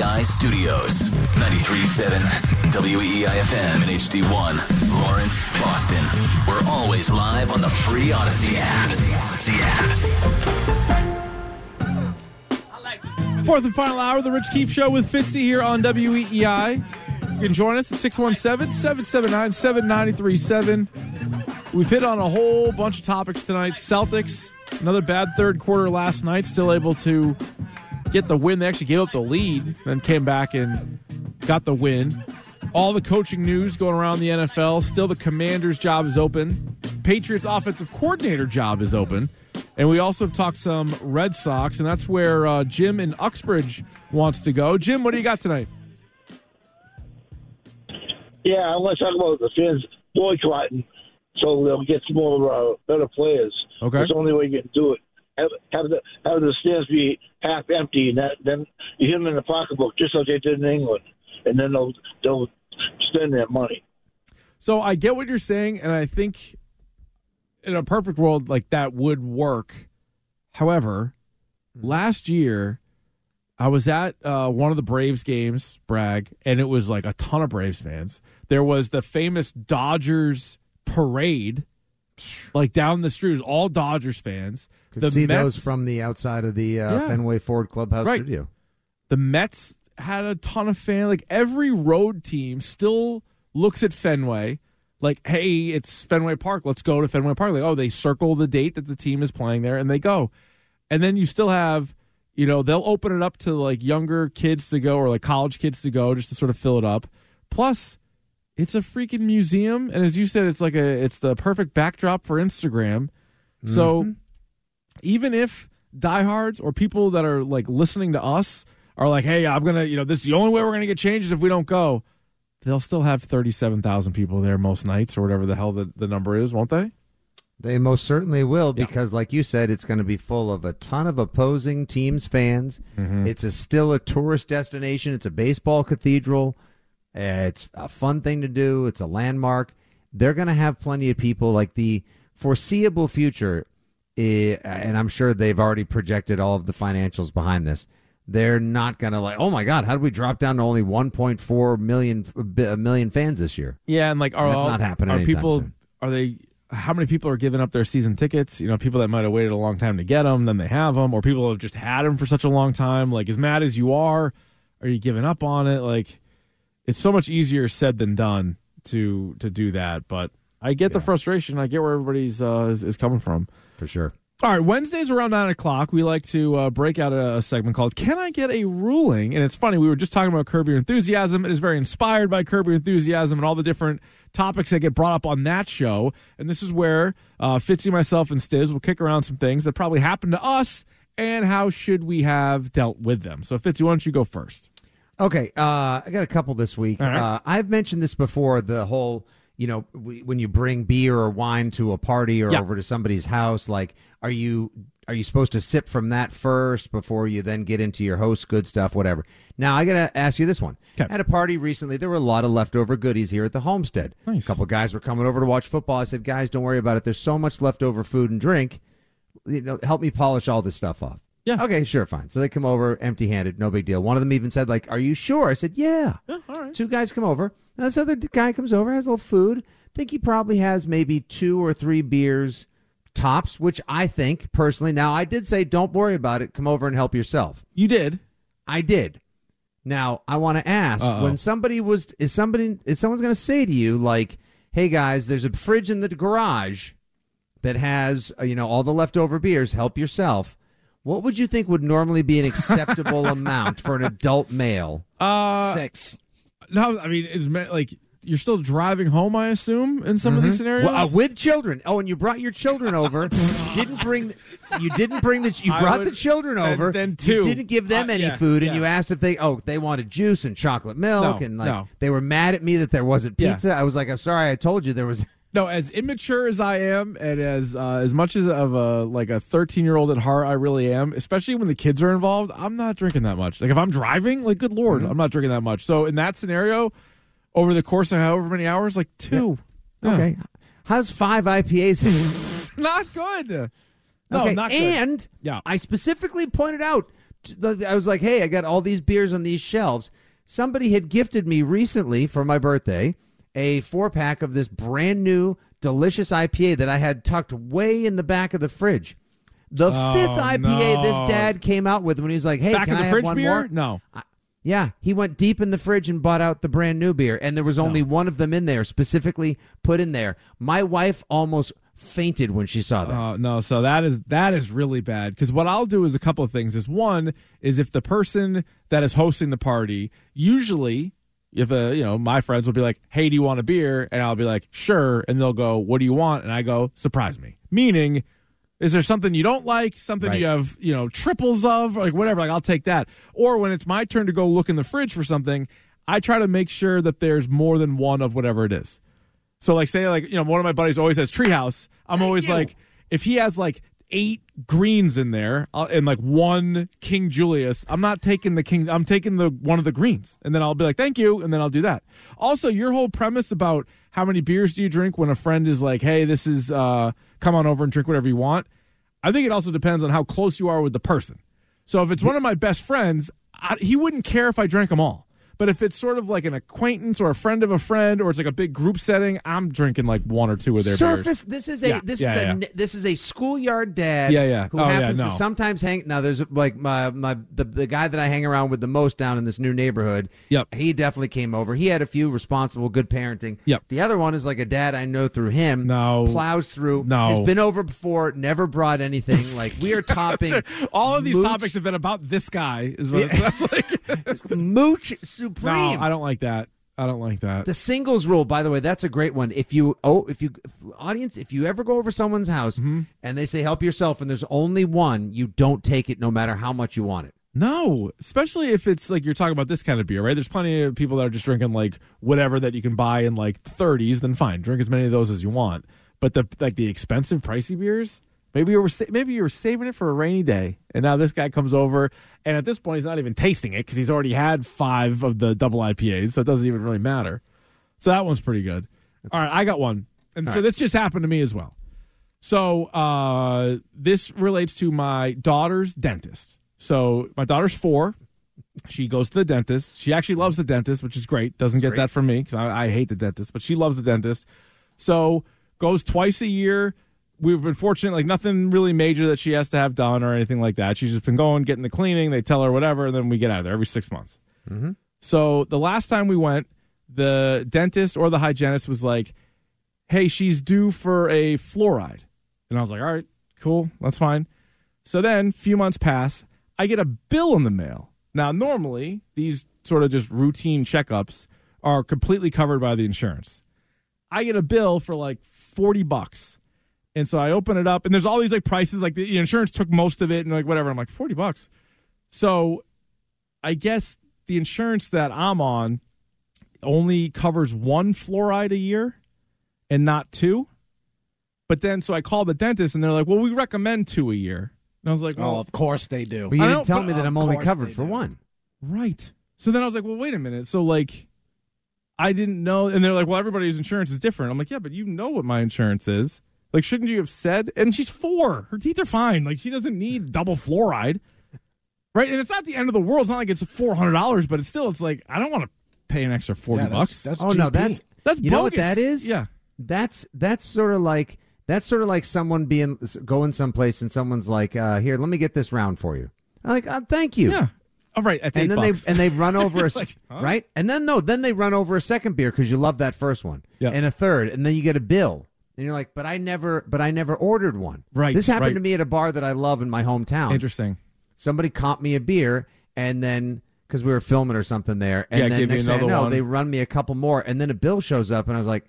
WEEI Studios. 93.7 WEEI FM and HD1. Lawrence, Boston. We're always live on the free Audacy app. Fourth and final hour of the Rich Keefe Show with Fitzy here on WEEI. You can join us at 617 779 7937. We've hit on a whole bunch of topics tonight. Celtics, another bad third quarter last night, still able to get the win. They actually gave up the lead, then came back and got the win. All the coaching news going around the NFL. Still, the commander's job is open. Patriots' offensive coordinator job is open. And we also have talked some Red Sox, and that's where uh, Jim in Uxbridge wants to go. Jim, what do you got tonight? Yeah, I want to talk about the fans boycotting so they'll get some more uh, better players. Okay. That's the only way you can do it. Have, have the have the stands be half empty, and that, then you hit them in the pocketbook, just like they did in England, and then they'll they'll spend their money. So I get what you're saying, and I think in a perfect world, like that would work. However, last year I was at uh, one of the Braves games, brag, and it was like a ton of Braves fans. There was the famous Dodgers parade, like down the street, it was all Dodgers fans. Could the see Mets, those from the outside of the uh, Yeah. Fenway Ford Clubhouse Right. studio. the Mets had a ton of fan. Like every road team still looks at Fenway like, hey, it's Fenway Park. Let's go to Fenway Park. Like, oh, they circle the date that the team is playing there and they go. And then you still have, you know, they'll open it up to like younger kids to go or like college kids to go just to sort of fill it up. Plus, it's a freaking museum. And as you said, it's like a it's the perfect backdrop for Instagram. So even if diehards or people that are like listening to us are like, hey, I'm gonna, you know, this is the only way we're gonna get changes if we don't go, they'll still have thirty-seven thousand people there most nights or whatever the hell the, the number is, won't they? They most certainly will Yeah. because, like you said, it's going to be full of a ton of opposing teams' fans. Mm-hmm. It's a, still a tourist destination. It's a baseball cathedral. It's a fun thing to do. It's a landmark. They're going to have plenty of people. Like the foreseeable future, and I'm sure they've already projected all of the financials behind this. They're not going to like, oh my God, how did we drop down to only 1.4 million a million fans this year? Yeah, and like, are That's all, not happening Are people? soon. Are they? How many people are giving up their season tickets? You know, people that might have waited a long time to get them, then they have them, or people have just had them for such a long time. Like, as mad as you are, are you giving up on it? Like, it's so much easier said than done to to do that. But I get the frustration. I get where everybody's uh, is, is coming from. For sure. All right, Wednesdays around nine o'clock, we like to uh, break out a, a segment called "Can I Get a Ruling?" And it's funny, we were just talking about Curb Your Enthusiasm. It is very inspired by Curb Your Enthusiasm and all the different topics that get brought up on that show. And this is where uh, Fitzy, myself, and Stiz will kick around some things that probably happened to us, and how should we have dealt with them. So, Fitzy, why don't you go first? Okay, uh, I got a couple this week. All right. Uh, I've mentioned this before. The whole, you know, when you bring beer or wine to a party or Yeah. over to somebody's house, like, are you are you supposed to sip from that first before you then get into your host good stuff, whatever? Now I got to ask you this one. Okay. At a party recently, there were a lot of leftover goodies here at the homestead. Nice. A couple guys were coming over to watch football. I said, guys, don't worry about it. There's so much leftover food and drink. You know, help me polish all this stuff off. Yeah. Okay, sure, fine. So they come over empty handed, no big deal. One of them even said, like, Are you sure? I said, Yeah. all right. Two guys come over. And this other guy comes over, has a little food. think he probably has maybe two or three beers tops, which I think personally. Now I did say don't worry about it. Come over and help yourself. You did. I did. Now I want to ask Uh-oh. when somebody was is somebody is someone's going to say to you like, "Hey guys, there's a fridge in the garage that has uh, you know all the leftover beers. Help yourself." What would you think would normally be an acceptable amount for an adult male? Uh, Six. no, I mean, is like you're still driving home, I assume, in some of these scenarios. Well, uh, with children. Oh, and you brought your children over. you didn't bring. You didn't bring the. You I brought would- the children and over. then You two. didn't give them Uh, any yeah, food, and yeah. you asked if they. Oh, they wanted juice and chocolate milk, No, and like no. they were mad at me that there wasn't Yeah. pizza. I was like, I'm sorry, I told you there was. No, as immature as I am, and as uh, as much as of a like a thirteen year old at heart, I really am. Especially when the kids are involved, I'm not drinking that much. Like if I'm driving, like good lord, Mm-hmm. I'm not drinking that much. So in that scenario, over the course of however many hours, like two, Yeah. Okay, how's five IPAs? not good. No, okay, not good. and Yeah. I specifically pointed out. I was like, hey, I got all these beers on these shelves. Somebody had gifted me recently for my birthday a four pack of this brand new delicious IPA that I had tucked way in the back of the fridge. The Oh, fifth IPA no. this dad came out with when he was like, hey, Back can I have one beer? more? No. Yeah, he went deep in the fridge and bought out the brand new beer, and there was only one of them in there, specifically put in there. My wife almost fainted when she saw that. Uh, no, so that is that is really bad because what I'll do is a couple of things. Is one is if the person that is hosting the party usually. If uh, you know, my friends will be like, "Hey, do you want a beer?" and I'll be like, "Sure," and they'll go, "What do you want?" and I go, "Surprise me." Meaning, is there something you don't like? Something Right. you have, you know, triples of, like whatever. Like I'll take that. Or when it's my turn to go look in the fridge for something, I try to make sure that there's more than one of whatever it is. So like say like you know one of my buddies always has Treehouse. I'm always you. like if he has like eight greens in there uh, and like one King Julius, I'm not taking the King. I'm taking the one of the greens, and then I'll be like thank you, and then I'll do that. Also, your whole premise about how many beers do you drink when a friend is like, hey, this is uh, come on over and drink whatever you want. I think it also depends on how close you are with the person. So if it's one of my best friends, I, he wouldn't care if I drank them all. But if it's sort of like an acquaintance or a friend of a friend, or it's like a big group setting, I'm drinking like one or two of their Surface. beers. This is a Yeah, this yeah, is yeah. n- this is a schoolyard dad. Yeah, yeah. Who Oh, yeah, happens no. to sometimes hang. Now there's like my my the the guy that I hang around with the most down in this new neighborhood. Yep. He definitely came over. He had a few responsible, good parenting. Yep. The other one is like a dad I know through him. No. Plows through. No. Has been over before. Never brought anything. Like we are topping. All of these mooch- topics have been about this guy. Is what it sounds like. mooch no, supreme. I don't like that. I don't like that. The singles rule, by the way, that's a great one. If you oh, if you if, audience, if you ever go over someone's house Mm-hmm. and they say help yourself, and there's only one, you don't take it, no matter how much you want it. No, especially if it's like you're talking about this kind of beer, right? There's plenty of people that are just drinking like whatever that you can buy in like 30s. Then fine, drink as many of those as you want. But the like the expensive, pricey beers, maybe you were maybe you were saving it for a rainy day, and now this guy comes over, and at this point he's not even tasting it because he's already had five of the double IPAs, so it doesn't even really matter. So that one's pretty good. All right, I got one, and so this just happened to me as well. So uh, this relates to my daughter's dentist. So my daughter's four. She goes to the dentist. She actually loves the dentist, which is great. Doesn't get that from me because I, I hate the dentist, but she loves the dentist. So goes twice a year. We've been fortunate, like nothing really major that she has to have done or anything like that. She's just been going, getting the cleaning. They tell her whatever, and then we get out of there every six months. Mm-hmm. So the last time we went, the dentist or the hygienist was like, "Hey, she's due for a fluoride," and I was like, "All right, cool, that's fine." So then, a few months pass. I get a bill in the mail. Now, normally these sort of just routine checkups are completely covered by the insurance. I get a bill for like forty bucks. And so I open it up, and there's all these like prices. Like the, the insurance took most of it, and like whatever. I'm like forty bucks. So I guess the insurance that I'm on only covers one fluoride a year and not two. But then, so I called the dentist, and they're like, "Well, we recommend two a year." And I was like, Oh, of course they do. But you didn't tell but me that I'm only covered for do. one. Right. So then I was like, well, wait a minute. So like, I didn't know, and they're like, well, everybody's insurance is different. I'm like, yeah, but you know what my insurance is. Like, shouldn't you have said? And she's four. Her teeth are fine. Like, she doesn't need double fluoride. Right. And it's not the end of the world. It's not like it's four hundred dollars, but it's still. It's like I don't want to pay an extra forty Yeah, that's- bucks. That's Oh no, GP. that's That's you know what bogus. that is. Yeah. That's that's sort of like that's sort of like someone being going someplace and someone's like, uh, "Here, let me get this round for you." I'm like, oh, "Thank you." Yeah. All right. That's and eight then bucks. they and they run over a s- Like, huh? right, and then no, then they run over a second beer because you love that first one, Yeah. and a third, and then you get a bill, and you're like, "But I never, but I never ordered one." Right, This happened right. to me at a bar that I love in my hometown. Interesting. Somebody comped me a beer, and then because we were filming or something there, and Yeah, then next thing I know, one. they run me a couple more, and then a bill shows up, and I was like,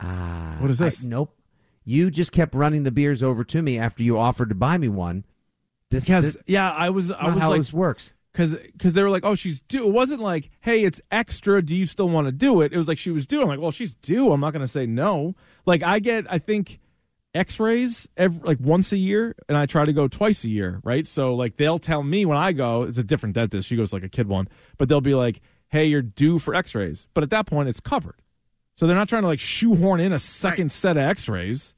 "Ah, What is I- this? nope." You just kept running the beers over to me after you offered to buy me one. This, Because this yeah, I was I was how like this works. Because because they were like, oh, she's due. It wasn't like, hey, it's extra. Do you still want to do it? It was like she was due. I'm like, well, she's due. I'm not going to say no. Like I get, I think X-rays every like once a year, and I try to go twice a year, right? So like they'll tell me when I go, it's a different dentist. She goes like a kid one, but they'll be like, hey, you're due for X-rays. But at that point, it's covered. So they're not trying to like shoehorn in a second set of X-rays.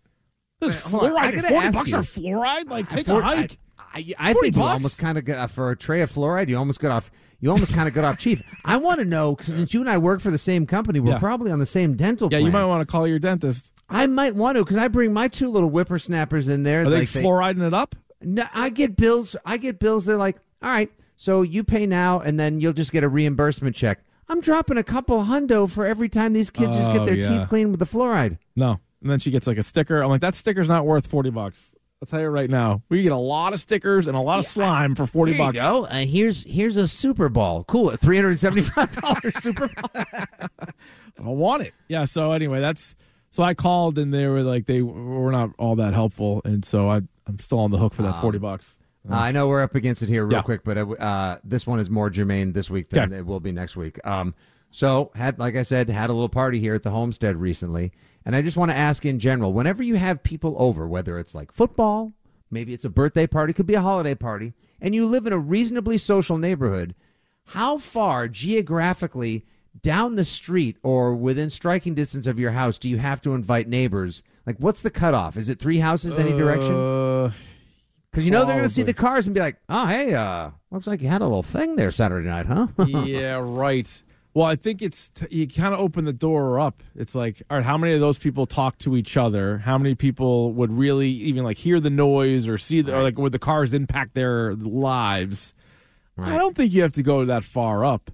This Wait. I fluoride, gotta forty bucks you. for fluoride? Like take For- a hike. I, I, I 40 think you bucks? almost kind of got uh, for a tray of fluoride. You almost got off. You almost kind of got off cheap. I want to know because since you and I work for the same company, we're Yeah. probably on the same dental Yeah, plan. you might want to call your dentist. I might want to because I bring my two little whippersnappers in there. Are they like fluoriding it up? No, I get bills. I get bills. They're like, all right, so you pay now, and then you'll just get a reimbursement check. I'm dropping a couple hundo for every time these kids just get Oh, their yeah. teeth cleaned with the fluoride. No. And then she gets like a sticker. I'm like, that sticker's not worth 40 bucks. I'll tell you right now. We get a lot of stickers and a lot of slime for 40 Here bucks. you go. Uh, here's here's a Super Bowl. Cool, three hundred seventy five dollars Super Bowl. I want it. Yeah. So anyway, that's so I called and they were like they were not all that helpful, and so I I'm still on the hook for that forty bucks. Uh, I know we're up against it here real Yeah. quick, but uh, this one is more germane this week than Okay. it will be next week. Um, so had like I said, had a little party here at the homestead recently, and I just want to ask in general, whenever you have people over, whether it's like football, maybe it's a birthday party, could be a holiday party, and you live in a reasonably social neighborhood, how far geographically down the street or within striking distance of your house do you have to invite neighbors? Like, what's the cutoff? Is it three houses any direction? Uh, Because you know they're going to see the cars and be like, "Oh, hey, uh, looks like you had a little thing there Saturday night, huh?" yeah, right. Well, I think it's t- you kind of open the door up. It's like, all right, how many of those people talk to each other? How many people would really even like hear the noise or see the, or like would the cars impact their lives? I don't think you have to go that far up.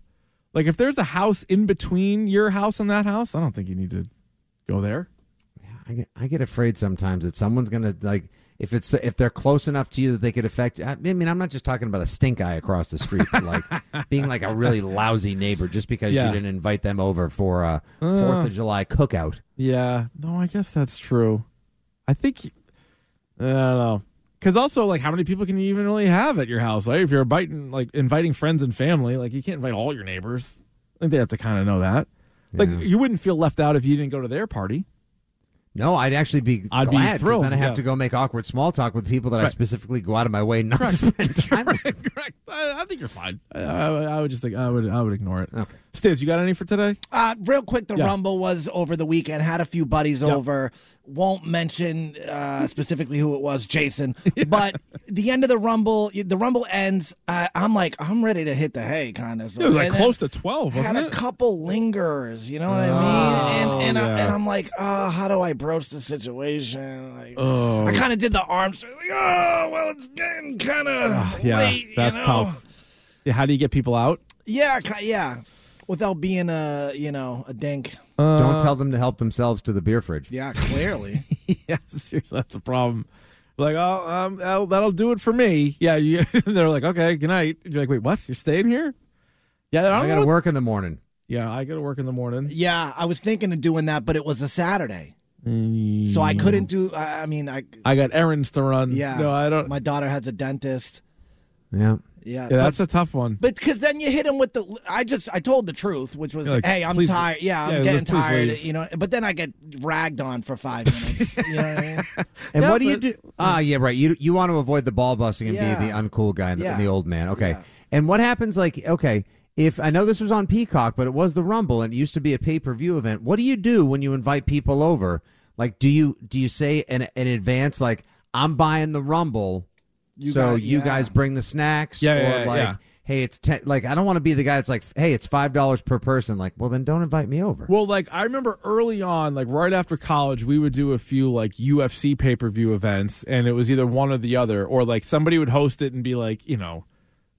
Like if there's a house in between your house and that house, I don't think you need to go there. Yeah, I get, I get afraid sometimes that someone's going to like if it's if they're close enough to you that they could affect. I mean, I'm not just talking about a stink eye across the street, but like being like a really lousy neighbor just because Yeah. you didn't invite them over for a uh. Fourth of July cookout. Yeah, no, I guess that's true. I think I don't know because also like how many people can you even really have at your house? Right, if you're inviting like inviting friends and family, like you can't invite all your neighbors. I think they have to kind of know that. Like Yeah. you wouldn't feel left out if you didn't go to their party. No, I'd actually be I'd be thrilled, then I have yeah. to go make awkward small talk with people that I specifically go out of my way not Correct. to spend time with. Correct. I, I think you're fine. I, I, I would just think I would I would ignore it. Okay. Stiz, you got any for today? Uh, real quick, the Yeah. Rumble was over the weekend. Had a few buddies Yep. over. Won't mention uh, specifically who it was, Jason. But the end of the Rumble, the Rumble ends. Uh, I'm like, I'm ready to hit the hay, kind of. So, It was like and close to twelve, Had wasn't a it? couple lingers, you know what Oh, I mean? And and, I, and I'm like, oh, how do I broach the situation? Like, Oh. I kind of did the arm straight, like, oh, well, it's getting kind of yeah, late. that's you know? tough. Yeah, how do you get people out? Yeah, yeah, without being a you know a dink. Don't tell them to help themselves to the beer fridge. Yeah, clearly. yes, seriously, that's the problem. Like, oh, um, that'll, that'll do it for me. Yeah, you, they're like, okay, good night. You're like, wait, what? You're staying here? Yeah, I, I don't got to know- work in the morning. Yeah, I got to work in the morning. Yeah, I was thinking of doing that, but it was a Saturday, so I couldn't do. I I mean, I I got errands to run. yeah. no, I don't. My daughter has a dentist. Yeah. Yeah, yeah, that's a tough one. but because then you hit him with the. I just I told the truth, which was, like, hey, I'm please- tired. Yeah, I'm yeah, getting please tired. leave. You know, but then I get ragged on for five minutes. you know what I mean? And Yeah, what do you but- do? Ah, yeah, right. You you want to avoid the ball busting and Yeah. be the uncool guy and, the, and the old man. Okay. Yeah. And what happens? Like, okay, if I know this was on Peacock, but it was the Rumble and it used to be a pay per view event. What do you do when you invite people over? Like, do you do you say in in advance like I'm buying the Rumble, You so got- you yeah. guys bring the snacks? Yeah, or yeah, yeah, like, yeah. hey, it's ten. Like, I don't want to be the guy that's like, hey, it's five dollars per person. Like, well, then don't invite me over. Well, like I remember early on, like right after college, we would do a few like UFC pay per view events, and it was either one or the other, or like somebody would host it and be like, you know,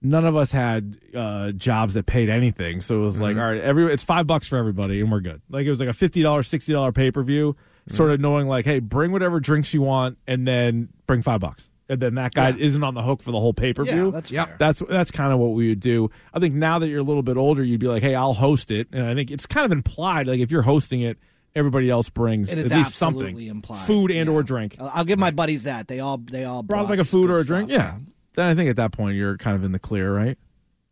none of us had uh, jobs that paid anything, so it was like, all right, every it's five bucks for everybody, and we're good. Like it was like a fifty dollars, sixty dollar pay per view, sort of knowing like, hey, bring whatever drinks you want, and then bring five bucks, and then that guy Yeah. isn't on the hook for the whole pay per view. Yeah, that's fair. That's that's kind of what we would do. I think now that you're a little bit older, you'd be like, "Hey, I'll host it," and I think it's kind of implied. Like if you're hosting it, everybody else brings It is at least something, implied. food and Yeah. or drink. I'll I'll give my buddies that. They all they all Brought brought like a food or a drink, stuff, yeah. Then I think at that point you're kind of in the clear, right?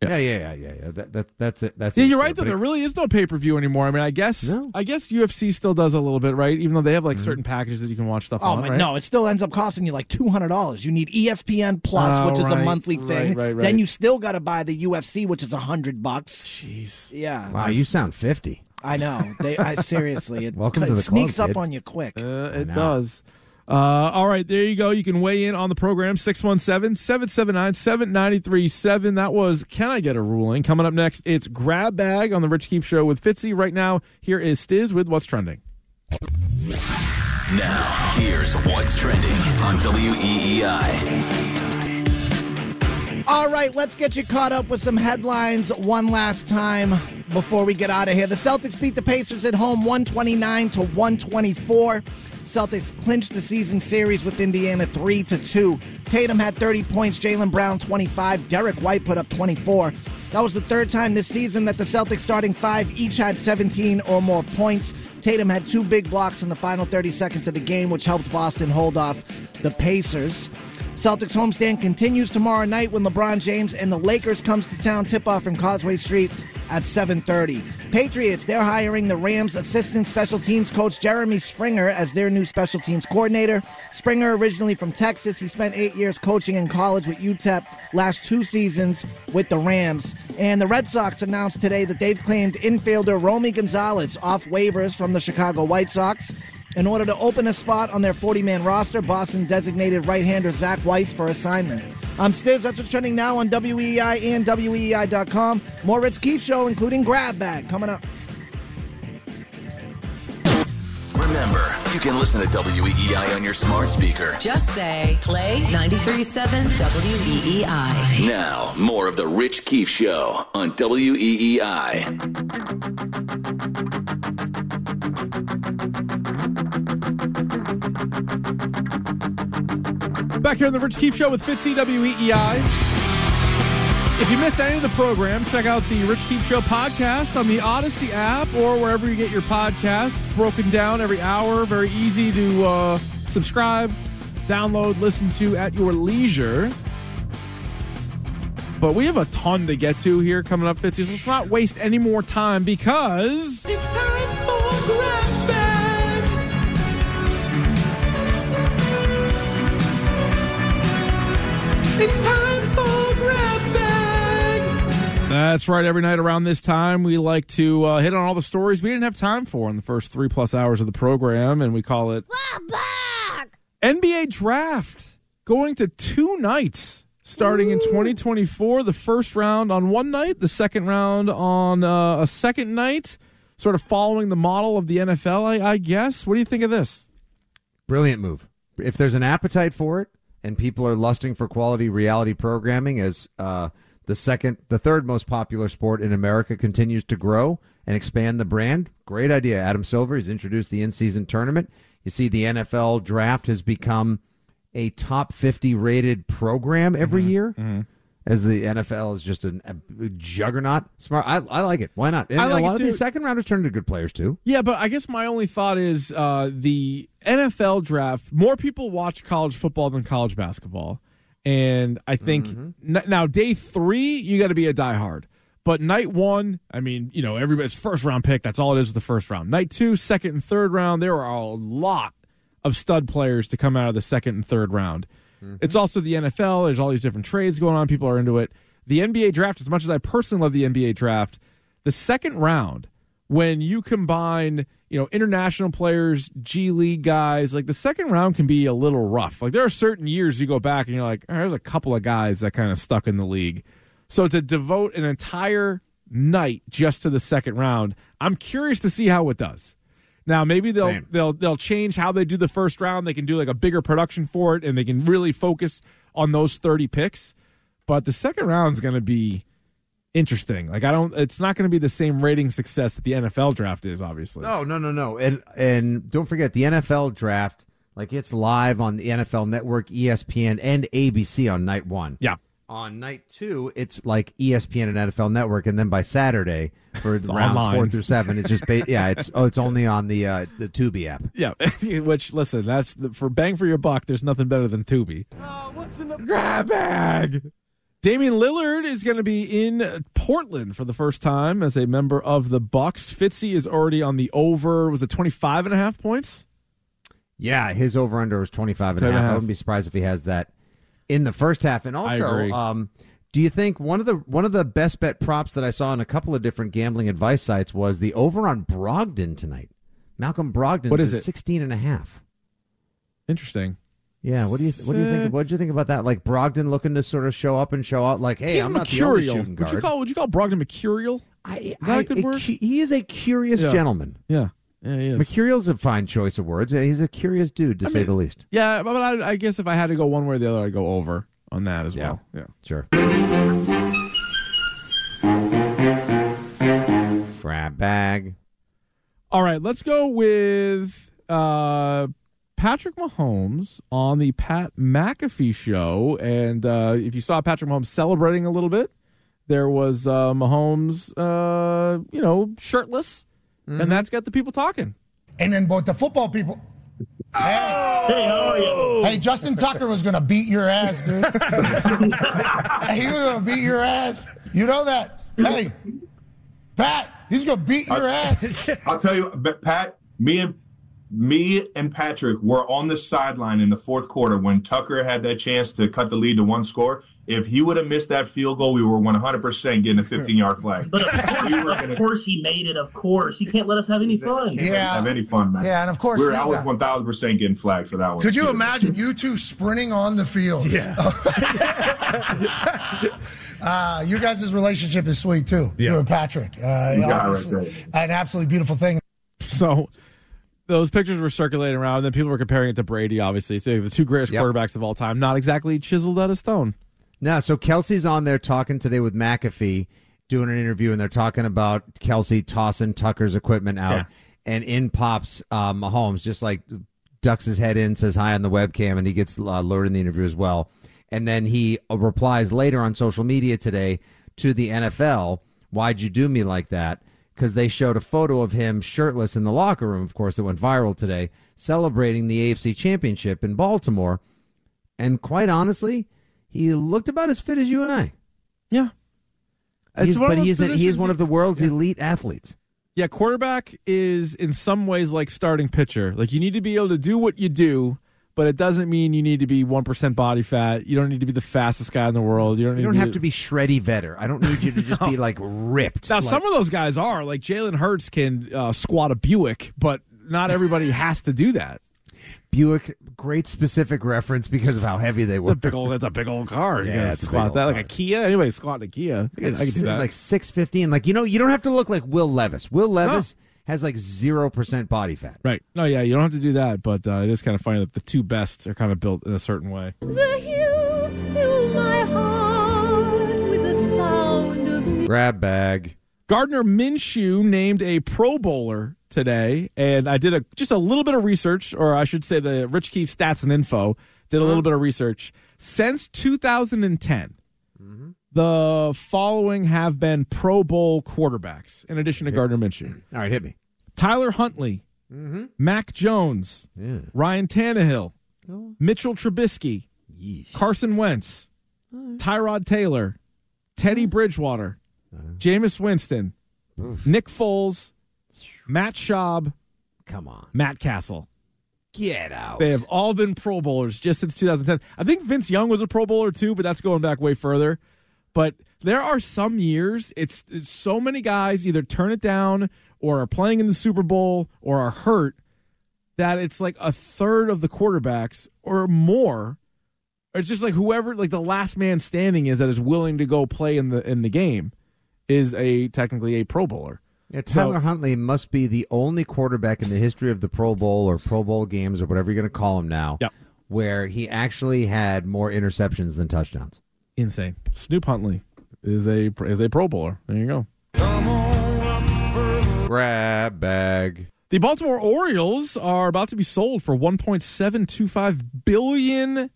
Yeah, yeah, yeah, yeah. yeah. That, that that's it. That's Yeah, it. you're right. Though there really is no pay per view anymore. I mean, I guess No. I guess UFC still does a little bit, right? Even though they have like certain packages that you can watch stuff Oh on. my, right? no! It still ends up costing you like two hundred dollars. You need ESPN Plus, Oh, which is a monthly thing. right, right. Then you still got to buy the UFC, which is a hundred bucks. Jeez. Yeah, Wow, you sound fifty. I know. They I, seriously, it, Welcome it to the sneaks club, up kid. on you quick. Uh, it does. Uh, all right, there you go. You can weigh in on the program 617 779 7937. That was Can I Get a Ruling? Coming up next, it's Grab Bag on the Rich Keefe Show with Fitzy. Right now, here is Stiz with What's Trending. Now, here's what's trending on WEEI. All right, let's get you caught up with some headlines one last time before we get out of here. The Celtics beat the Pacers at home 129 to 124. Celtics clinched the season series with Indiana 3 to 2. Tatum had 30 points, Jaylen Brown 25, Derrick White put up 24. That was the third time this season that the Celtics starting five each had 17 or more points. Tatum had two big blocks in the final 30 seconds of the game, which helped Boston hold off the Pacers. Celtics homestand continues tomorrow night when LeBron James and the Lakers comes to town. Tip-off from Causeway Street at 7:30. Patriots they're hiring the Rams assistant special teams coach Jeremy Springer as their new special teams coordinator. Springer originally from Texas, he spent 8 years coaching in college with UTEP, last 2 seasons with the Rams. And the Red Sox announced today that they've claimed infielder Romy Gonzalez off waivers from the Chicago White Sox. In order to open a spot on their 40 man roster, Boston designated right hander Zach Weiss for assignment. I'm Stiz. That's what's trending now on WEI and WEI.com. More Rich Keefe Show, including Grab Bag, coming up. Remember, you can listen to WEEI on your smart speaker. Just say play 93.7 WEEI. Now, more of the Rich Keefe Show on WEEI. Back here on the Rich Keefe Show with Fitzy WEEI. If you missed any of the program, check out the Rich Keefe Show podcast on the Audacy app or wherever you get your podcasts. Broken down every hour, very easy to uh, subscribe, download, listen to at your leisure. But we have a ton to get to here coming up, Fitzy. So let's not waste any more time because It's time for Grab Bag. That's right. Every night around this time, we like to uh, hit on all the stories we didn't have time for in the first three plus hours of the program, and we call it NBA Draft. Going to two nights starting in 2024. The first round on one night, the second round on uh, a second night, sort of following the model of the NFL, I, I guess. What do you think of this? Brilliant move. If there's an appetite for it and people are lusting for quality reality programming as uh, the second, the third most popular sport in America continues to grow and expand the brand, great idea. Adam Silver He's introduced the in season tournament. You see, the NFL draft has become a top 50 rated program every year. As the NFL is just an, a juggernaut. Smart. I, I like it. Why not? And I like a lot it of these second rounders turn into good players too. Yeah, but I guess my only thought is uh, the NFL draft. More people watch college football than college basketball, and I think n- now day three you got to be a diehard. But night one, I mean, you know, everybody's first round pick. That's all it is. The first round. Night two, second and third round. There are a lot of stud players to come out of the second and third round. Mm-hmm. It's also the NFL. There's all these different trades going on. People are into it. The NBA draft, as much as I personally love the NBA draft, the second round, when you combine, you know, international players, G League guys, like the second round can be a little rough. Like there are certain years you go back and you're like, "Oh, there's a couple of guys that kind of stuck in the league. So to devote an entire night just to the second round, I'm curious to see how it does. Now maybe they'll Same. they'll they'll change how they do the first round. They can do like a bigger production for it, and they can really focus on those thirty picks. But the second round is going to be interesting. Like I don't, it's not going to be the same rating success that the NFL draft is. Obviously, No, no, no, no. And and don't forget the NFL draft, like it's live on the NFL Network, ESPN, and ABC on night one. yeah, On night two, it's like ESPN and NFL Network, and then by Saturday for rounds online. four through seven, it's just ba- yeah, it's oh, it's only on the uh, the Tubi app. yeah. Which listen, that's the, for bang for your buck. There's nothing better than Tubi. What's in the Grab bag. Damian Lillard is going to be in Portland for the first time as a member of the Bucks. Fitzy is already on the over. Was it 25 and a half points? Yeah, his over under was 25 and a 10 and a half. I wouldn't be surprised if he has that in the first half. And also, um, do you think one of the one of the best bet props that I saw on a couple of different gambling advice sites was the over on Brogdon tonight? Malcolm Brogdon What is it? 16 and a half. Interesting. Yeah, what do you what do you think? What do you think about that? Like Brogdon looking to sort of show up and show out, like, hey, He's I'm not the only shooting Would you guard. call would you call Brogdon mercurial? I, Is that a I- good word? He is a curious Yeah. gentleman. Yeah. Yeah. Mercurial's a fine choice of words. He's a curious dude, to I say mean- the least. Yeah, but I, I guess if I had to go one way or the other, I'd go over on that as Yeah. well. Yeah. Sure. Grab bag. All right, let's go with uh, Patrick Mahomes on the Pat McAfee show. And uh, if you saw Patrick Mahomes celebrating a little bit, there was uh, Mahomes, uh, you know, shirtless, and mm-hmm. that's got the people talking. And then both the football people. Hey, Hey, how are you? Oh. hey, Justin Tucker was gonna beat your ass, dude. he was gonna beat your ass. You know that? Hey, Pat, he's gonna beat your ass. I'll tell you, but Pat, me and me and Patrick were on the sideline in the fourth quarter when Tucker had that chance to cut the lead to one score. If he would have missed that field goal, we were 100% getting a 15 yard flag. But of course, We were of gonna- course he made it. Of course, He can't let us have any fun. Yeah. Have any fun, man. Yeah, and of course, we were, you I was got- 1,000% getting flagged for that one. Could you imagine you two sprinting on the field? Yeah. uh, your guys' relationship is sweet too. Yeah. You and Patrick. Uh, got it right an absolutely beautiful thing. So those pictures were circulating around, and then people were comparing it to Brady, obviously. So the two greatest Yep. quarterbacks of all time, not exactly chiseled out of stone. No, so Kelce's on there talking today with McAfee, doing an interview, and they're talking about Kelce tossing Tucker's equipment out, Yeah. and in pops uh, Mahomes, just like ducks his head in, says hi on the webcam, and he gets uh, lured in the interview as well. And then he uh, replies later on social media today to the NFL, "Why'd you do me like that?" Because they showed a photo of him shirtless in the locker room. Of course, it went viral today, celebrating the AFC Championship in Baltimore. And quite honestly, he looked about as fit as you and I. Yeah. He's, one of but he's a, he is positions one of the world's elite athletes. Yeah, quarterback is in some ways like starting pitcher. Like you need to be able to do what you do, but it doesn't mean you need to be one percent body fat. You don't need to be the fastest guy in the world. You don't. Need You don't to have to be shreddy vetter. I don't need you to just be like ripped. Now, Like- some of those guys are like Jalen Hurts can uh, squat a Buick, but not everybody has to do that. Buick, great specific reference because of how heavy they were. It's a big old. It's a big old car. You Yeah, gotta it's a big squat old that like a Kia. Anybody squatting a Kia? I can, I can do that. Like six fifteen. Like you know, you don't have to look like Will Levis. Will Levis has like zero percent body fat. right? No, yeah, you don't have to do that, but uh, it is kind of funny that the two best are kind of built in a certain way. The hills fill my heart with the sound of Grab bag. Gardner Minshew named a Pro Bowler today, and I did a just a little bit of research, or I should say, the Rich Keefe stats and info did a little bit of research. Since 2010, the following have been Pro Bowl quarterbacks, in addition to Gardner Minshew: All right, hit me. Tyler Huntley, mm-hmm. Mac Jones, Yeah. Ryan Tannehill, oh. Mitchell Trubisky, Yeesh. Carson Wentz, Tyrod Taylor, Teddy Bridgewater, Uh-huh. Jameis Winston, Nick Foles, Matt Schaub, Come on, Matt Cassel. get out. They have all been Pro Bowlers just since 2010. I think Vince Young was a Pro Bowler too, but that's going back way further. But there are some years it's, it's so many guys either turn it down or are playing in the Super Bowl or are hurt that it's like a third of the quarterbacks or more. It's just like whoever like the last man standing is that is willing to go play in the in the game is a technically a Pro Bowler. Yeah, Tyler So- Huntley must be the only quarterback in the history of the Pro Bowl or Pro Bowl games or whatever you're going to call him now, Yep. where he actually had more interceptions than touchdowns. Insane. Snoop Huntley is a is a Pro Bowler. There you go. Grab bag. The Baltimore Orioles are about to be sold for 1.725 billion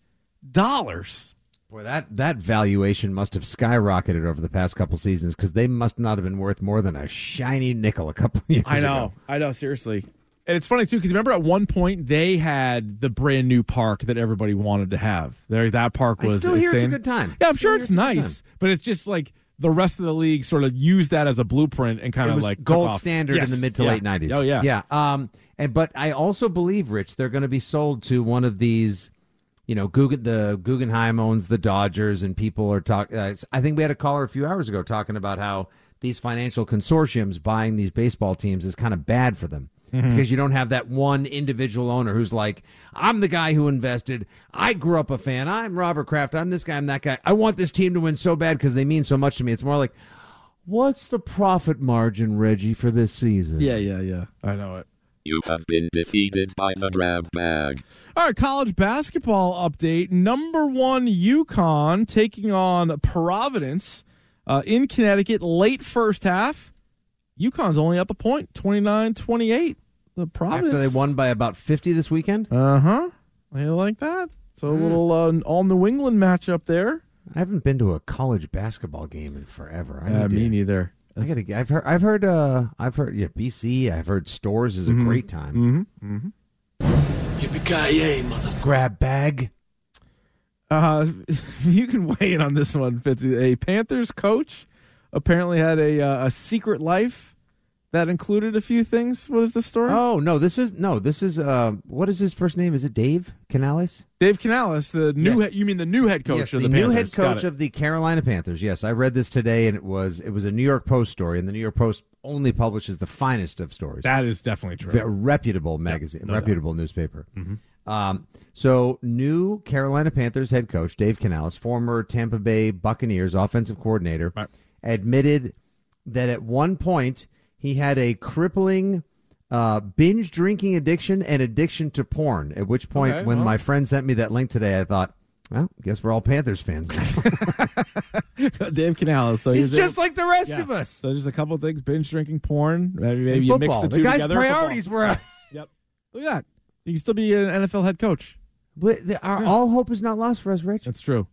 dollars. Boy, that that valuation must have skyrocketed over the past couple seasons because they must not have been worth more than a shiny nickel a couple years ago. I know. ago. I know seriously. And it's funny too because remember at one point they had the brand new park that everybody wanted to have. There that park I was still hear it's a good time. Yeah, I'm Still sure it's it's nice, but it's just like the rest of the league sort of used that as a blueprint and kind It of like gold standard Yes. in the mid to Yeah. late '90s. Oh yeah, yeah. Um, and but I also believe, Rich, they're going to be sold to one of these. You know, Guggen, the Guggenheim owns the Dodgers, and people are talking. Uh, I think we had a caller a few hours ago talking about how these financial consortiums buying these baseball teams is kind of bad for them because you don't have that one individual owner who's like, I'm the guy who invested. I grew up a fan. I'm Robert Kraft. I'm this guy. I'm that guy. I want this team to win so bad because they mean so much to me. It's more like, what's the profit margin, Reggie, for this season? Yeah, yeah, yeah. I know it. You have been defeated by the grab bag. All right, college basketball update. Number one, UConn taking on Providence uh, in Connecticut, late first half. UConn's only up a point, 29 28. The Providence. After they won by about 50 this weekend? Uh huh. You like that? So a little uh, all New England matchup there. I haven't been to a college basketball game in forever. I Uh, need to- me neither. I gotta. get- I've heard. I've heard. Uh, I've heard. Yeah, BC. I've heard Storrs is a Mhm. great time. Mm-hmm. Mm-hmm. Yippee mother. Grab bag. Uh, you can weigh in on this one, Fitzy. A Panthers coach apparently had a uh, a secret life that included a few things. What is the story? Oh no, this is no. This is. Uh, what is his first name? Is it Dave Canales? Dave Canales, the new Yes. head, you mean the new head coach yes, of the, the, new Panthers. head Got coach it. of the Carolina Panthers. Yes, I read this today, and it was it was a New York Post story, and the New York Post only publishes the finest of stories. That is definitely true. Ve- reputable magazine, reputable newspaper. Mhm. Um, so, new Carolina Panthers head coach Dave Canales, former Tampa Bay Buccaneers offensive coordinator, Right. admitted that at one point he had a crippling uh, binge drinking addiction and addiction to porn. At which point, Okay, when well. my friend sent me that link today, I thought, well, guess we're all Panthers fans now. Dave Canales. So He's he's just like the rest Yeah. of us. So just a couple of things: binge drinking, porn. Maybe maybe you mix the The two guy's together. priorities Football. were- uh, Yep. Look at that. You can still be an NFL head coach. But the, our, all hope is not lost for us, Rich. That's true.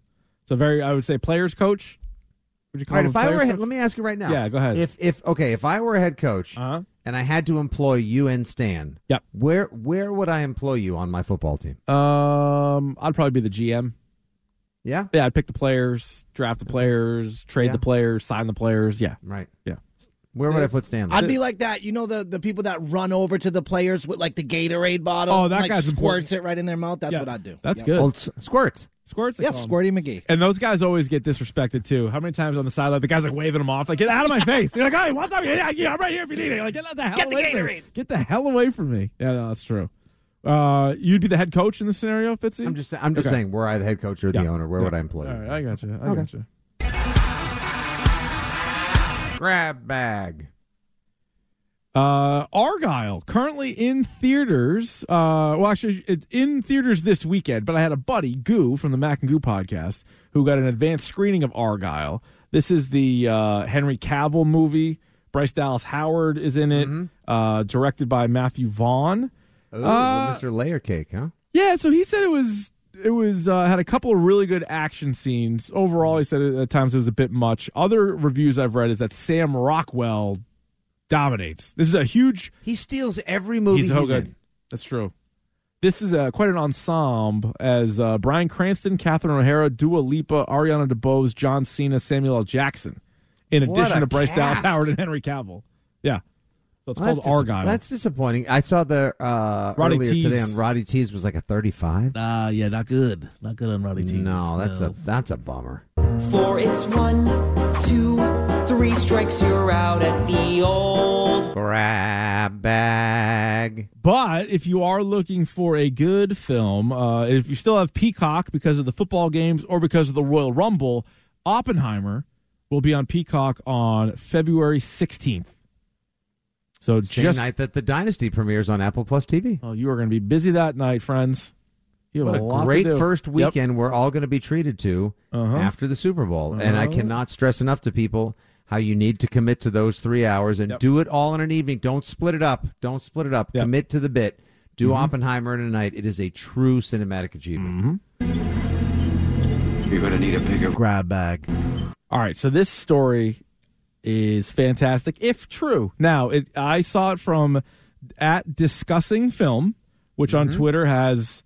So very, I would say, players coach. Would you All call right, him if I were, a head, coach? let me ask you right now. Yeah, go ahead. If if okay, if I were a head coach Uh-huh. and I had to employ you and Stan, Yep. where where would I employ you on my football team? Um, I'd probably be the GM. Yeah, Yeah, I'd pick the players, draft the players, trade Yeah. the players, sign the players. Yeah, right. yeah. Where would I put Stan? I'd be like that. You know the the people that run over to the players with like the Gatorade bottle. Oh, that like, guy's squirts important. it right in their mouth. That's Yeah, what I'd do. That's Yep. good. Well, s- squirts. Squirts. they Yeah, call 'em. Squirty McGee. And those guys always get disrespected too. How many times on the sideline the guys like waving them off, like get out of my face. You're like, hey, what's up? Yeah, yeah, I'm right here if you need it. Like get the hell Get the from me. Gatorade. Get the hell away from me. Yeah, no, that's true. Uh, you'd be the head coach in the scenario, Fitzy. I'm just I'm just Okay. saying, were I the head coach or the Yeah. owner, where Yeah. would I employ All you? right, I got you. I Okay. got you. Grab bag. Uh, Argylle currently in theaters. Uh, well, actually, it's in theaters this weekend. But I had a buddy, Goo from the Mac and Goo podcast, who got an advanced screening of Argylle. This is the uh, Henry Cavill movie. Bryce Dallas Howard is in it. Uh, directed by Matthew Vaughn. Ooh, Uh, Mr. Layer Cake, huh? Yeah, so he said it was it was uh, had a couple of really good action scenes. Overall, he said at times it was a bit much. Other reviews I've read is that Sam Rockwell dominates. This is a huge He steals every movie he's he's, so good. in. That's true. This is uh, quite an ensemble as uh, Bryan Cranston, Catherine O'Hara, Dua Lipa, Ariana DeBose, John Cena, Samuel L. Jackson, in What addition a to Bryce Dallas. Howard and Henry Cavill. Yeah. So it's Well, called that's dis- That's disappointing. I saw the uh, Roddy earlier Tees. today on Roddy Tees was like a 35. Ah, yeah, not good. Not good on Roddy T. No, that's a that's a bummer. For it's one, two, three strikes, you're out at the old. Grab bag. But if you are looking for a good film, uh, if you still have Peacock because of the football games or because of the Royal Rumble, Oppenheimer will be on Peacock on February 16th. So Same just night that the Dynasty premieres on Apple Plus TV. oh, you are going to be busy that night, friends. You have What a, a great do. first Yep. weekend we're all going to be treated to Uh-huh. after the Super Bowl. And I Uh-huh. cannot stress enough to people how you need to commit to those three hours and Yep. do it all in an evening. Don't split it up. Don't split it up. Yep. Commit to the bit. Do Mhm. Oppenheimer in a night. It is a true cinematic achievement. You're going to need a bigger grab bag. All right, so this story is fantastic if true. Now, it, I saw it from at discussing film, which on Twitter has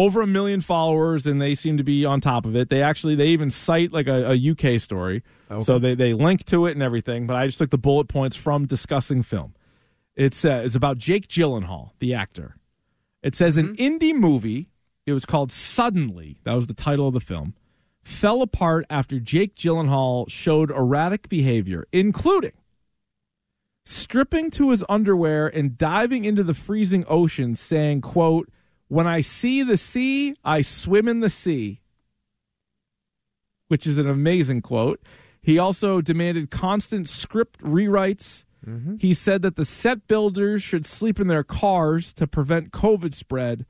over a million followers, and they seem to be on top of it. They actually they even cite like a, a UK story, so they they link to it and everything. But I just took the bullet points from discussing film. It says it's about Jake Gyllenhaal, the actor. It says an mm-hmm. indie movie. It was called Suddenly. That was the title of the film. Fell apart after Jake Gyllenhaal showed erratic behavior, including stripping to his underwear and diving into the freezing ocean, saying, "quote When I see the sea, I swim in the sea," which is an amazing quote. He also demanded constant script rewrites. Mm-hmm. He said that the set builders should sleep in their cars to prevent COVID spread.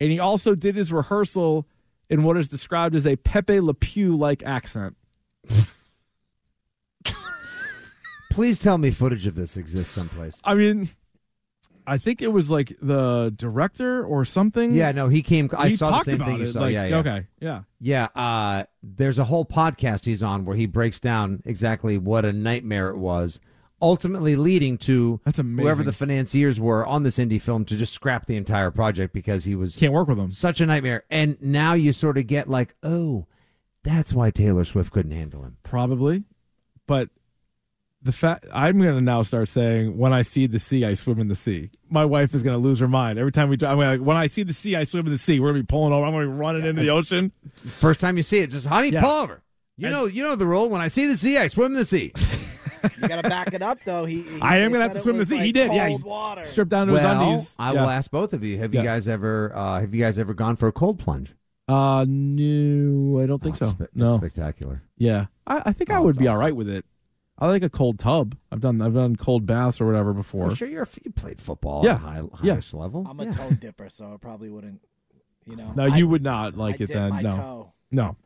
And he also did his rehearsal in what is described as a Pepe Le Pew like accent. Please tell me footage of this exists someplace. I mean, I think it was like the director or something. Yeah, no, he came. I He saw the same thing you saw. like, yeah, yeah. okay, yeah. Yeah, uh, there's a whole podcast he's on where he breaks down exactly what a nightmare it was, ultimately leading to That's amazing. whoever the financiers were on this indie film to just scrap the entire project because he was Can't work with him. such a nightmare. And now you sort of get like, oh, that's why Taylor Swift couldn't handle him. Probably. But the fact I'm going to now start saying, when I see the sea, I swim in the sea. My wife is going to lose her mind every time we drive. I'm like, when I see the sea, I swim in the sea. We're going to be pulling over. I'm going to be running into the ocean. First time you see it, just honey, Yeah. pull over. You And- know, you know the rule. When I see the sea, I swim in the sea. You got to back it up, though. He, he- I am going to have to swim in the was sea. he like did. Yeah. cold He water. stripped down to his well, undies. I Yeah. will ask both of you: Have you guys ever, uh, have you guys ever gone for a cold plunge? Uh, no, I don't think Oh, so. it's spe- it's no. spectacular. Yeah, I, I think I Oh, would be all awesome. right with it. I like a cold tub. I've done I've done cold baths or whatever before. I'm sure you're, you played football Yeah. at a high, Yeah. highest level. I'm a Yeah. toe dipper, so I probably wouldn't, you know. No, I- you would not like I it dip then. my no, toe. no.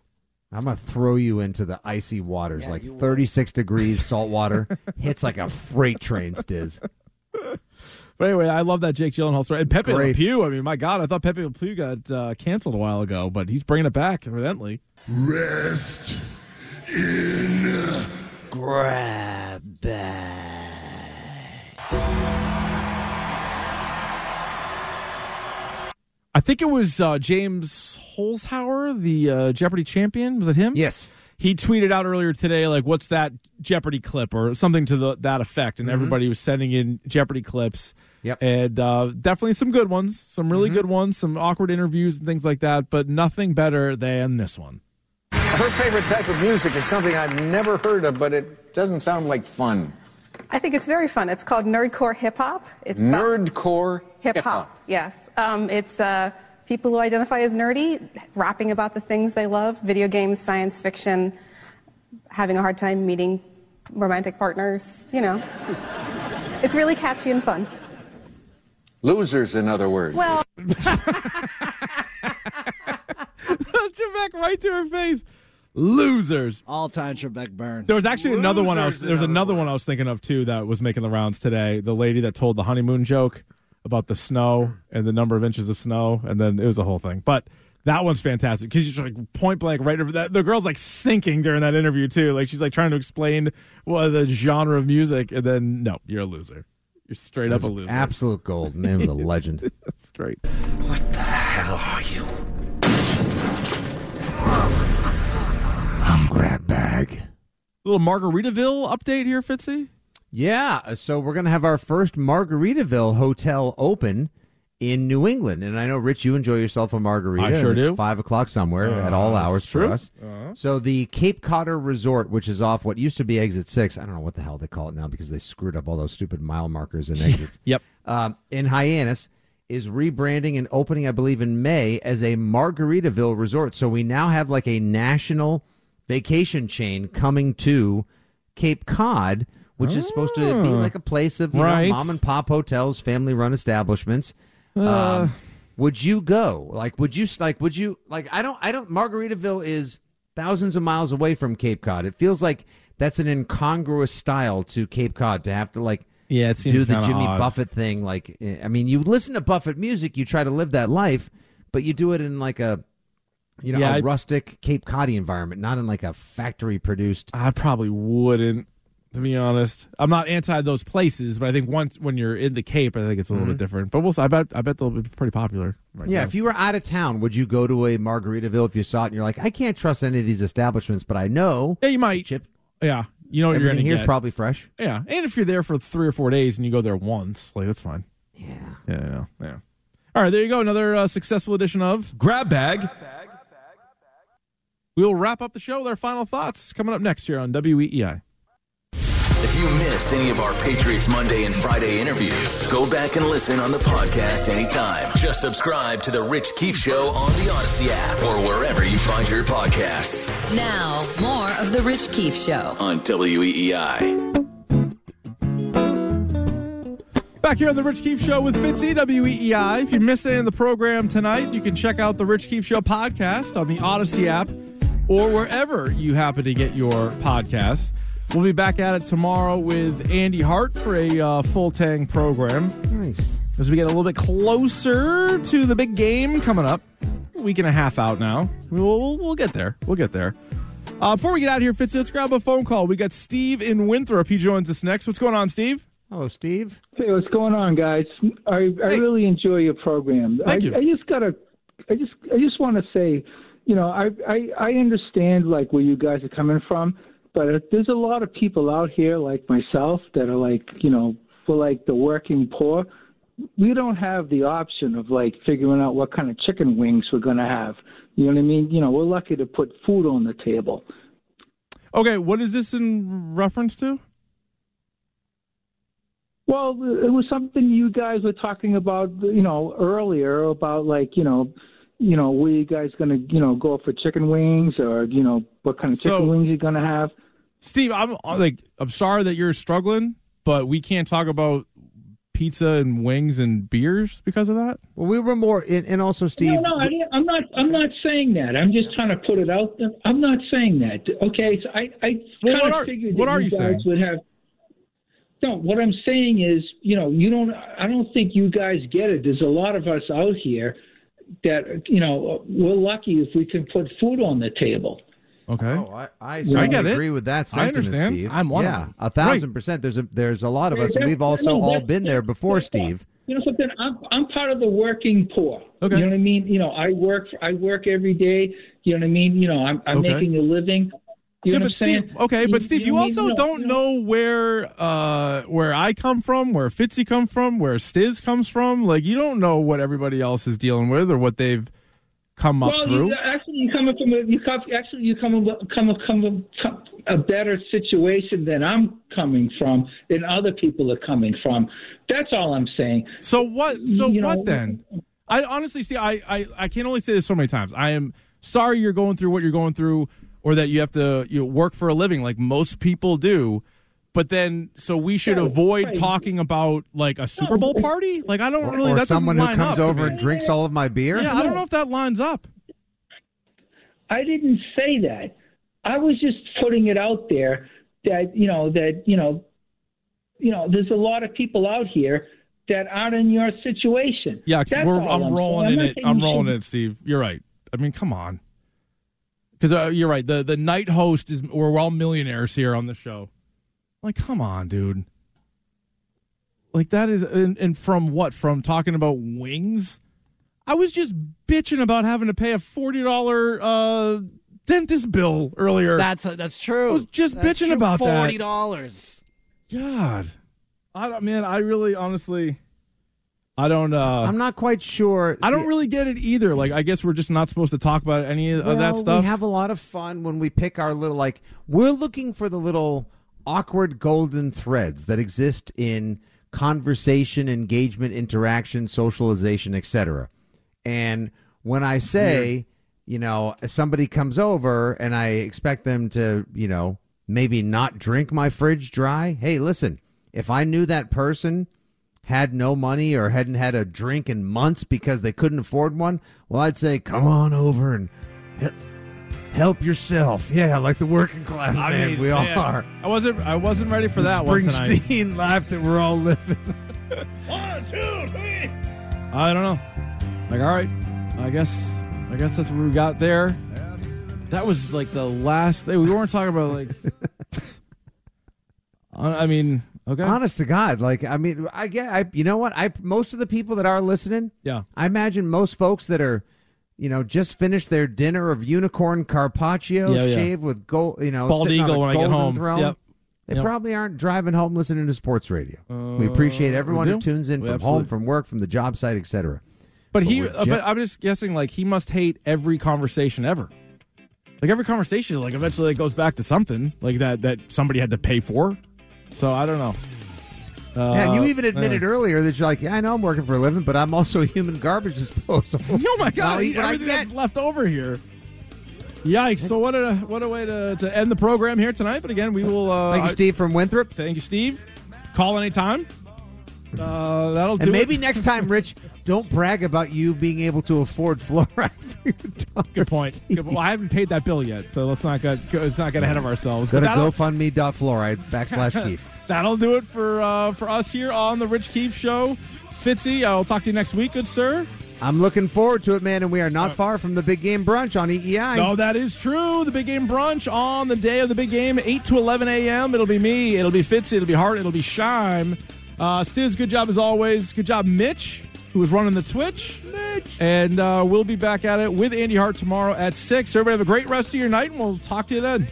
I'm gonna throw you into the icy waters, Yeah, like you will. 36 degrees salt water, hits like a freight train. Stiz. But anyway, I love that Jake Gyllenhaal story. And Pepe Le Great. Pew. I mean, my God, I thought Pepe Le Pew got uh, canceled a while ago, but he's bringing it back evidently. Rest in grab I think it was uh, James Holzhauer, the uh, Jeopardy champion. Was it him? Yes. He tweeted out earlier today, like, "What's that Jeopardy clip?" or something to the, that effect, and Mhm. everybody was sending in Jeopardy clips. Yep. and uh, definitely some good ones, some really Mhm. good ones, some awkward interviews and things like that, but nothing better than this one. Her favorite type of music is something I've never heard of, but it doesn't sound like fun. I think it's very fun. It's called Nerdcore Hip Hop. It's Nerdcore hip hop. Yes. Um, it's uh, people who identify as nerdy rapping about the things they love video games, science fiction, having a hard time meeting romantic partners. You know. it's really catchy and fun. Losers, in other words. Well, Trebek right to her face. Losers. All time Trebek burn. There was actually another one I was Losers, in there's another one I was thinking of too that was making the rounds today. The lady that told the honeymoon joke about the snow and the number of inches of snow, and then it was the whole thing. But that one's fantastic because she's like point blank right over that. The girl's like sinking during that interview too. Like she's like trying to explain what the genre of music, and then no, you're a loser. You're straight up a loser. Absolute gold. Man was a legend. That's great. What the hell are you? Grab bag. Little Margaritaville update here, Fitzy. Yeah, so we're gonna have our first Margaritaville hotel open in New England, and I know Rich, you enjoy yourself a margarita. I sure it's do. Five o'clock somewhere Uh, at all that's hours true. for us. Uh-huh. So the Cape Codder Resort, which is off what used to be Exit Six, I don't know what the hell they call it now because they screwed up all those stupid mile markers and exits. yep. Um, in Hyannis is rebranding and opening, I believe, in May as a Margaritaville resort. So we now have like a national vacation chain coming to Cape Cod, which is supposed to be Oh. like a place of you Right. know, mom and pop hotels, family run establishments. Uh. um, would you go? Like, would you like? Would you like? I don't. I don't. Margaritaville is thousands of miles away from Cape Cod. It feels like that's an incongruous style to Cape Cod to have to like Yeah, it seems do the Jimmy odd. Buffett thing. Like, eh, I mean, you listen to Buffett music, you try to live that life, but you do it in like a, you know, Yeah, a I- rustic Cape Coddy environment, not in like a factory produced. I probably wouldn't, to be honest. I'm not anti those places, but I think once when you're in the Cape, I think it's a little Mhm. bit different. But we'll. see. I bet. I bet they'll be pretty popular. Right yeah, now. if you were out of town, would you go to a Margaritaville if you saw it and you're like, I can't trust any of these establishments, but I know. Yeah, you might. Chip. Yeah, you know what you're going to here's get. probably fresh. Yeah, and if you're there for three or four days and you go there once, like that's fine. Yeah. Yeah. Yeah. yeah. All right, there you go. Another uh, successful edition of Grab Bag. We will wrap up the show with our final thoughts coming up next year on WEEI. If you you missed any of our Patriots Monday and Friday interviews, go back and listen on the podcast anytime. Just subscribe to The Rich Keefe Show on the Audacy app or wherever you find your podcasts Now, more of The Rich Keefe Show. on WEEI. Back here on the Rich Keefe Show with Fitzy, WEEI. If you missed any of the program tonight, you can check out the Rich Keefe Show podcast on the Audacy app or wherever you happen to get your podcasts. We'll be back at it tomorrow with Andy Hart for a uh, full tang program. Nice. As we get a little bit closer to the big game coming up, a week and a half out now. We'll, we'll, we'll get there. We'll get there. Uh, before we get out of here, Fitzy, let's grab a phone call. We got Steve in Winthrop. He joins us next. What's going on, Steve? Hello, Steve. Hey, what's going on, guys? I I really enjoy your program. Thank I, you. I just gotta, I just I just want to say, you know, I, I I understand like where you guys are coming from, but there's a lot of people out here like myself that are like, you know, for like the working poor. We don't have the option of like figuring out what kind of chicken wings we're gonna have. You know what I mean? You know, we're lucky to put food on the table. Okay, what is this in reference to? Well, it was something you guys were talking about, you know, earlier about like, you know, you know, where you guys gonna, you know, go for chicken wings or, you know, what kind of chicken So- wings you're gonna have. Steve, I'm uh, like, I'm sorry that you're struggling, but we can't talk about pizza and wings and beers because of that. Well, we were more, and, and also Steve. No, no, I, didn't- I'm not. I'm not saying that. I'm just trying to put it out there. I'm not saying that. Okay, so I, I Well, kind of figured what that are you you guys saying? would have. No, what I'm saying is, you know, you don't. I don't think you guys get it. There's a lot of us out here that, you know, we're lucky if we can put food on the table. Okay. Oh, I, I I certainly get it. agree with that I sentiment, understand. Steve. I'm one of yeah, them. a thousand percent. There's a there's a lot of us, and we've also No, all been there before, Steve. You know something? I'm I'm part of the working poor. Okay. You know what I mean? You know, I work I work every day. You know what I mean? You know, I'm I'm Okay. making a living. You yeah, but what I'm saying? Steve, okay, but Steve, you, know mean? also don't no. know where uh where I come from, where Fitzy come from, where Stiz comes from. Like you don't know what everybody else is dealing with or what they've come up well, through. You, actually, you coming from a you come actually you come come come come a better situation than I'm coming from, than other people are coming from. That's all I'm saying. So what? So You know- what then? I honestly, Steve, I, I I can only say this so many times. I am sorry you're going through what you're going through, or that you have to you know, work for a living like most people do. But then, so we should Right, avoid right. talking about like a Super Bowl party. Like I don't Or, really. or that someone who comes over and drinks all of my beer. Yeah, I don't know if that lines up. I didn't say that. I was just putting it out there that you know that you know you know there's a lot of people out here that aren't in your situation. Yeah, 'cause That's we're, all I'm saying. rolling in it. I'm rolling in shouldn't- it, Steve. You're right. I mean, come on. Because uh, you're right. The the night host is we're all millionaires here on the show. Like, come on, dude. Like that is and, and from what? From talking about wings? I was just bitching about having to pay a forty dollar uh, dentist bill earlier. That's that's true. I was just That's bitching true. about that. Forty dollars. God, I don't, man. I really, honestly, I don't. uh I'm not quite sure. I don't See, really get it either. Like, I guess we're just not supposed to talk about any of that stuff. We have a lot of fun when we pick our little like we're looking for the little awkward golden threads that exist in conversation, engagement, interaction, socialization, etc. And when I say, you know, somebody comes over and I expect them to, you know, maybe not drink my fridge dry, hey, listen, if I knew that person had no money or hadn't had a drink in months because they couldn't afford one, well, I'd say, come on over and help yourself. Yeah, like the working class I man mean, we all man, are. I wasn't. I wasn't ready for The that one. Springsteen life that we're all living. One, two, three. I don't know. Like, all right. I guess. I guess that's what we got there. That was like the last thing. We weren't talking about like. I mean, okay. Honest to God, like I mean, I get, I you know what? I most of the people that are listening, Yeah. I imagine most folks that are, you know, just finished their dinner of unicorn carpaccio, Yeah, yeah. shaved with gold, you know, Bald eagle when I get home. throne. Yep. They Yep. probably aren't driving home listening to sports radio. we appreciate Uh, everyone we who tunes in We from absolutely- home, from work, from the job site, etc. But he. uh, but I'm just guessing. Like he must hate every conversation ever. Like every conversation, like eventually it goes back to something like that that somebody had to pay for. So I don't know. Uh, yeah, and you even admitted yeah. earlier that you're like, yeah, I know I'm working for a living, but I'm also a human garbage disposal. Oh my god! Eat eat what I everything that's left over here. Yikes! So what a what a way to, to end the program here tonight. But again, we will. Uh, Thank you, Steve from Winthrop. Thank you, Steve. Call anytime. Uh, that'll do. And maybe it. next time, Rich, don't brag about you being able to afford fluoride for your daughter. Good point. Good, well, I haven't paid that bill yet, so let's not get let's not get ahead of ourselves. Go to GoFundMe.fluoride backslash Keefe. That'll do it for uh, for us here on the Rich Keefe Show. Fitzy, I'll talk to you next week, good sir. I'm looking forward to it, man, and we are not far from the big game brunch on EEI. No, that is true. The big game brunch on the day of the big game, 8 to 11 a.m. It'll be me, it'll be Fitzy, it'll be Hart, it'll be Shime. Uh, Stiz, good job as always. Good job, Mitch, who was running the Twitch. Mitch. And uh, we'll be back at it with Andy Hart tomorrow at 6. Everybody have a great rest of your night, and we'll talk to you then.